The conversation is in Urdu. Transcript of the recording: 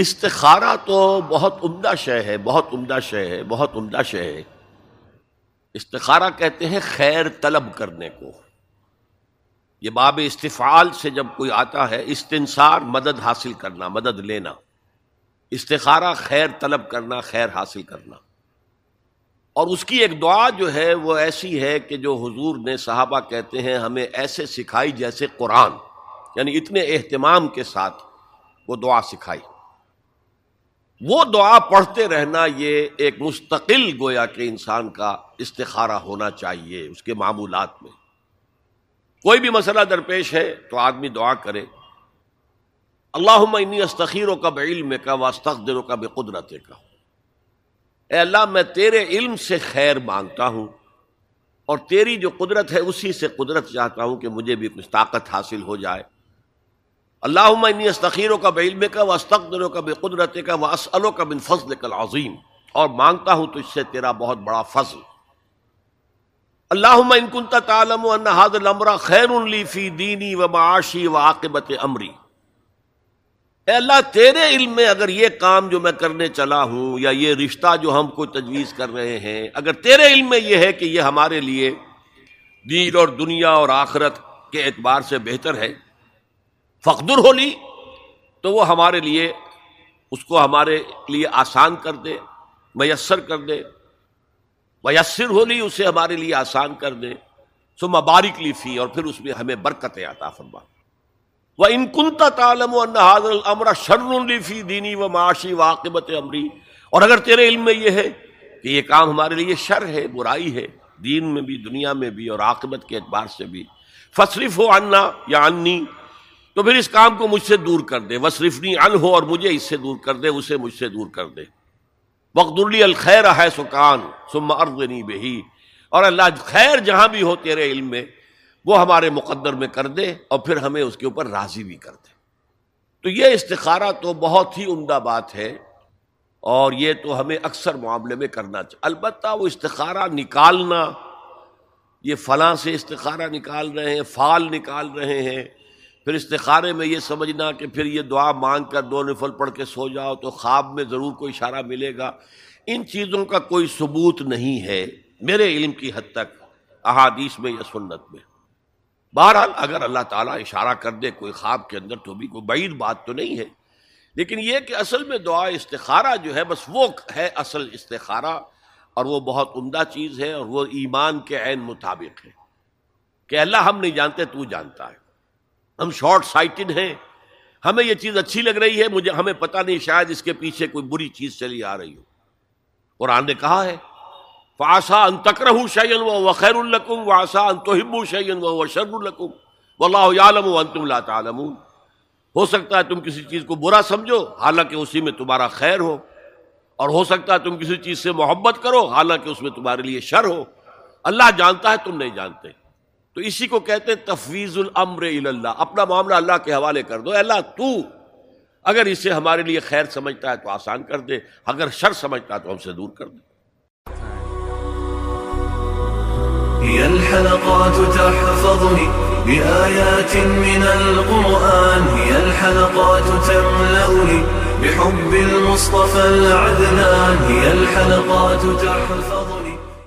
استخارہ تو بہت عمدہ شے ہے، بہت عمدہ شے ہے، بہت عمدہ شے ہے۔ استخارہ کہتے ہیں خیر طلب کرنے کو۔ یہ باب استفعال سے جب کوئی آتا ہے، استنصار مدد حاصل کرنا، مدد لینا۔ استخارہ خیر طلب کرنا، خیر حاصل کرنا۔ اور اس کی ایک دعا جو ہے، وہ ایسی ہے کہ جو حضور نے صحابہ کہتے ہیں، ہمیں ایسے سکھائی جیسے قرآن یعنی اتنے اہتمام کے ساتھ وہ دعا سکھائی۔ وہ دعا پڑھتے رہنا یہ ایک مستقل گویا کہ انسان کا استخارہ ہونا چاہیے اس کے معمولات میں۔ کوئی بھی مسئلہ درپیش ہے تو آدمی دعا کرے۔ اللہ انی استخیروں کا بے علم کا واسطروں کا بے قدرت کا اے اللہ، میں تیرے علم سے خیر مانگتا ہوں اور تیری جو قدرت ہے اسی سے قدرت چاہتا ہوں کہ مجھے بھی کچھ طاقت حاصل ہو جائے۔ اللہ انی استخیروں کا بے علم کا واسطروں کا بے قدرت کا واسلوں کا بن فضل کل عظیم اور مانگتا ہوں تو اس سے تیرا بہت بڑا فضل۔ اللہ کنت تعلم ان هذا الامر خیر لی فی دینی و معاشی و عاقبت امری۔ اے اللہ، تیرے علم میں اگر یہ کام جو میں کرنے چلا ہوں یا یہ رشتہ جو ہم کو تجویز کر رہے ہیں، اگر تیرے علم میں یہ ہے کہ یہ ہمارے لیے دین اور دنیا اور آخرت کے اعتبار سے بہتر ہے فخر ہو لی، تو وہ ہمارے لیے، اس کو ہمارے لیے آسان کر دے، میسر کر دے۔ میسر ہو لی، اسے ہمارے لیے آسان کر دے۔ سو مبارک لی فی، اور پھر اس میں ہمیں برکتیں عطا فرما۔ وہ انکنتا تعلم و حاضر الامر شر فی دینی و معاشی واقبت امری اور اگر تیرے علم میں یہ ہے کہ یہ کام ہمارے لیے شر ہے، برائی ہے، دین میں بھی، دنیا میں بھی، اور عاقبت کے اعتبار سے بھی۔ فصرف ہو انا یا انی تو پھر اس کام کو مجھ سے دور کر دے۔ وصرفنی ان ہو اور مجھے اس سے دور کر دے، اسے مجھ سے دور کر دے۔ وقت الخیر ہے سکان سم ارزنی بہی اور اللہ خیر جہاں بھی ہو تیرے علم میں، وہ ہمارے مقدر میں کر دے اور پھر ہمیں اس کے اوپر راضی بھی کر دے۔ تو یہ استخارہ تو بہت ہی عمدہ بات ہے، اور یہ تو ہمیں اکثر معاملے میں کرنا چاہیے۔ البتہ وہ استخارہ نکالنا، یہ فلاں سے استخارہ نکال رہے ہیں، فال نکال رہے ہیں پھر استخارے میں یہ سمجھنا کہ پھر یہ دعا مانگ کر دو نفل پڑھ کے سو جاؤ تو خواب میں ضرور کوئی اشارہ ملے گا۔ ان چیزوں کا کوئی ثبوت نہیں ہے میرے علم کی حد تک احادیث میں یا سنت میں۔ بہرحال اگر اللہ تعالیٰ اشارہ کر دے کوئی خواب کے اندر تو بھی کوئی بعید بات تو نہیں ہے۔ لیکن یہ کہ اصل میں دعا استخارہ جو ہے بس وہ ہے اصل استخارہ اور وہ بہت عمدہ چیز ہے اور وہ ایمان کے عین مطابق ہے۔ کہ اللہ ہم نہیں جانتے تو جانتا ہے۔ ہم شارٹ سائٹڈ ہیں۔ ہمیں یہ چیز اچھی لگ رہی ہے، مجھے، ہمیں پتہ نہیں شاید اس کے پیچھے کوئی بری چیز چلی آ رہی ہو۔ قرآن نے کہا ہے فاسا ان تکر شعین و وخیر القم واسا ان توحب شعین و شر القم و اللہ عالم و انتم اللہ تعالم ہو سکتا ہے تم کسی چیز کو برا سمجھو، حالانکہ اسی میں تمہارا خیر ہو۔ اور ہو سکتا ہے تم کسی چیز سے محبت کرو، حالانکہ اس میں تمہارے لیے شر ہو۔ اللہ جانتا ہے، تم نہیں جانتے۔ تو اسی کو کہتے ہیں تفویض الامر اللہ اپنا معاملہ اللہ کے حوالے کر دو اللہ تو اگر اسے ہمارے لیے خیر سمجھتا ہے تو آسان کر دے، اگر شر سمجھتا ہے تو ہم سے دور کر دے۔ هي الحلقات تحفظني بآيات من القرآن هي الحلقات تملأني بحب المصطفى العدنان هي الحلقات تحفظني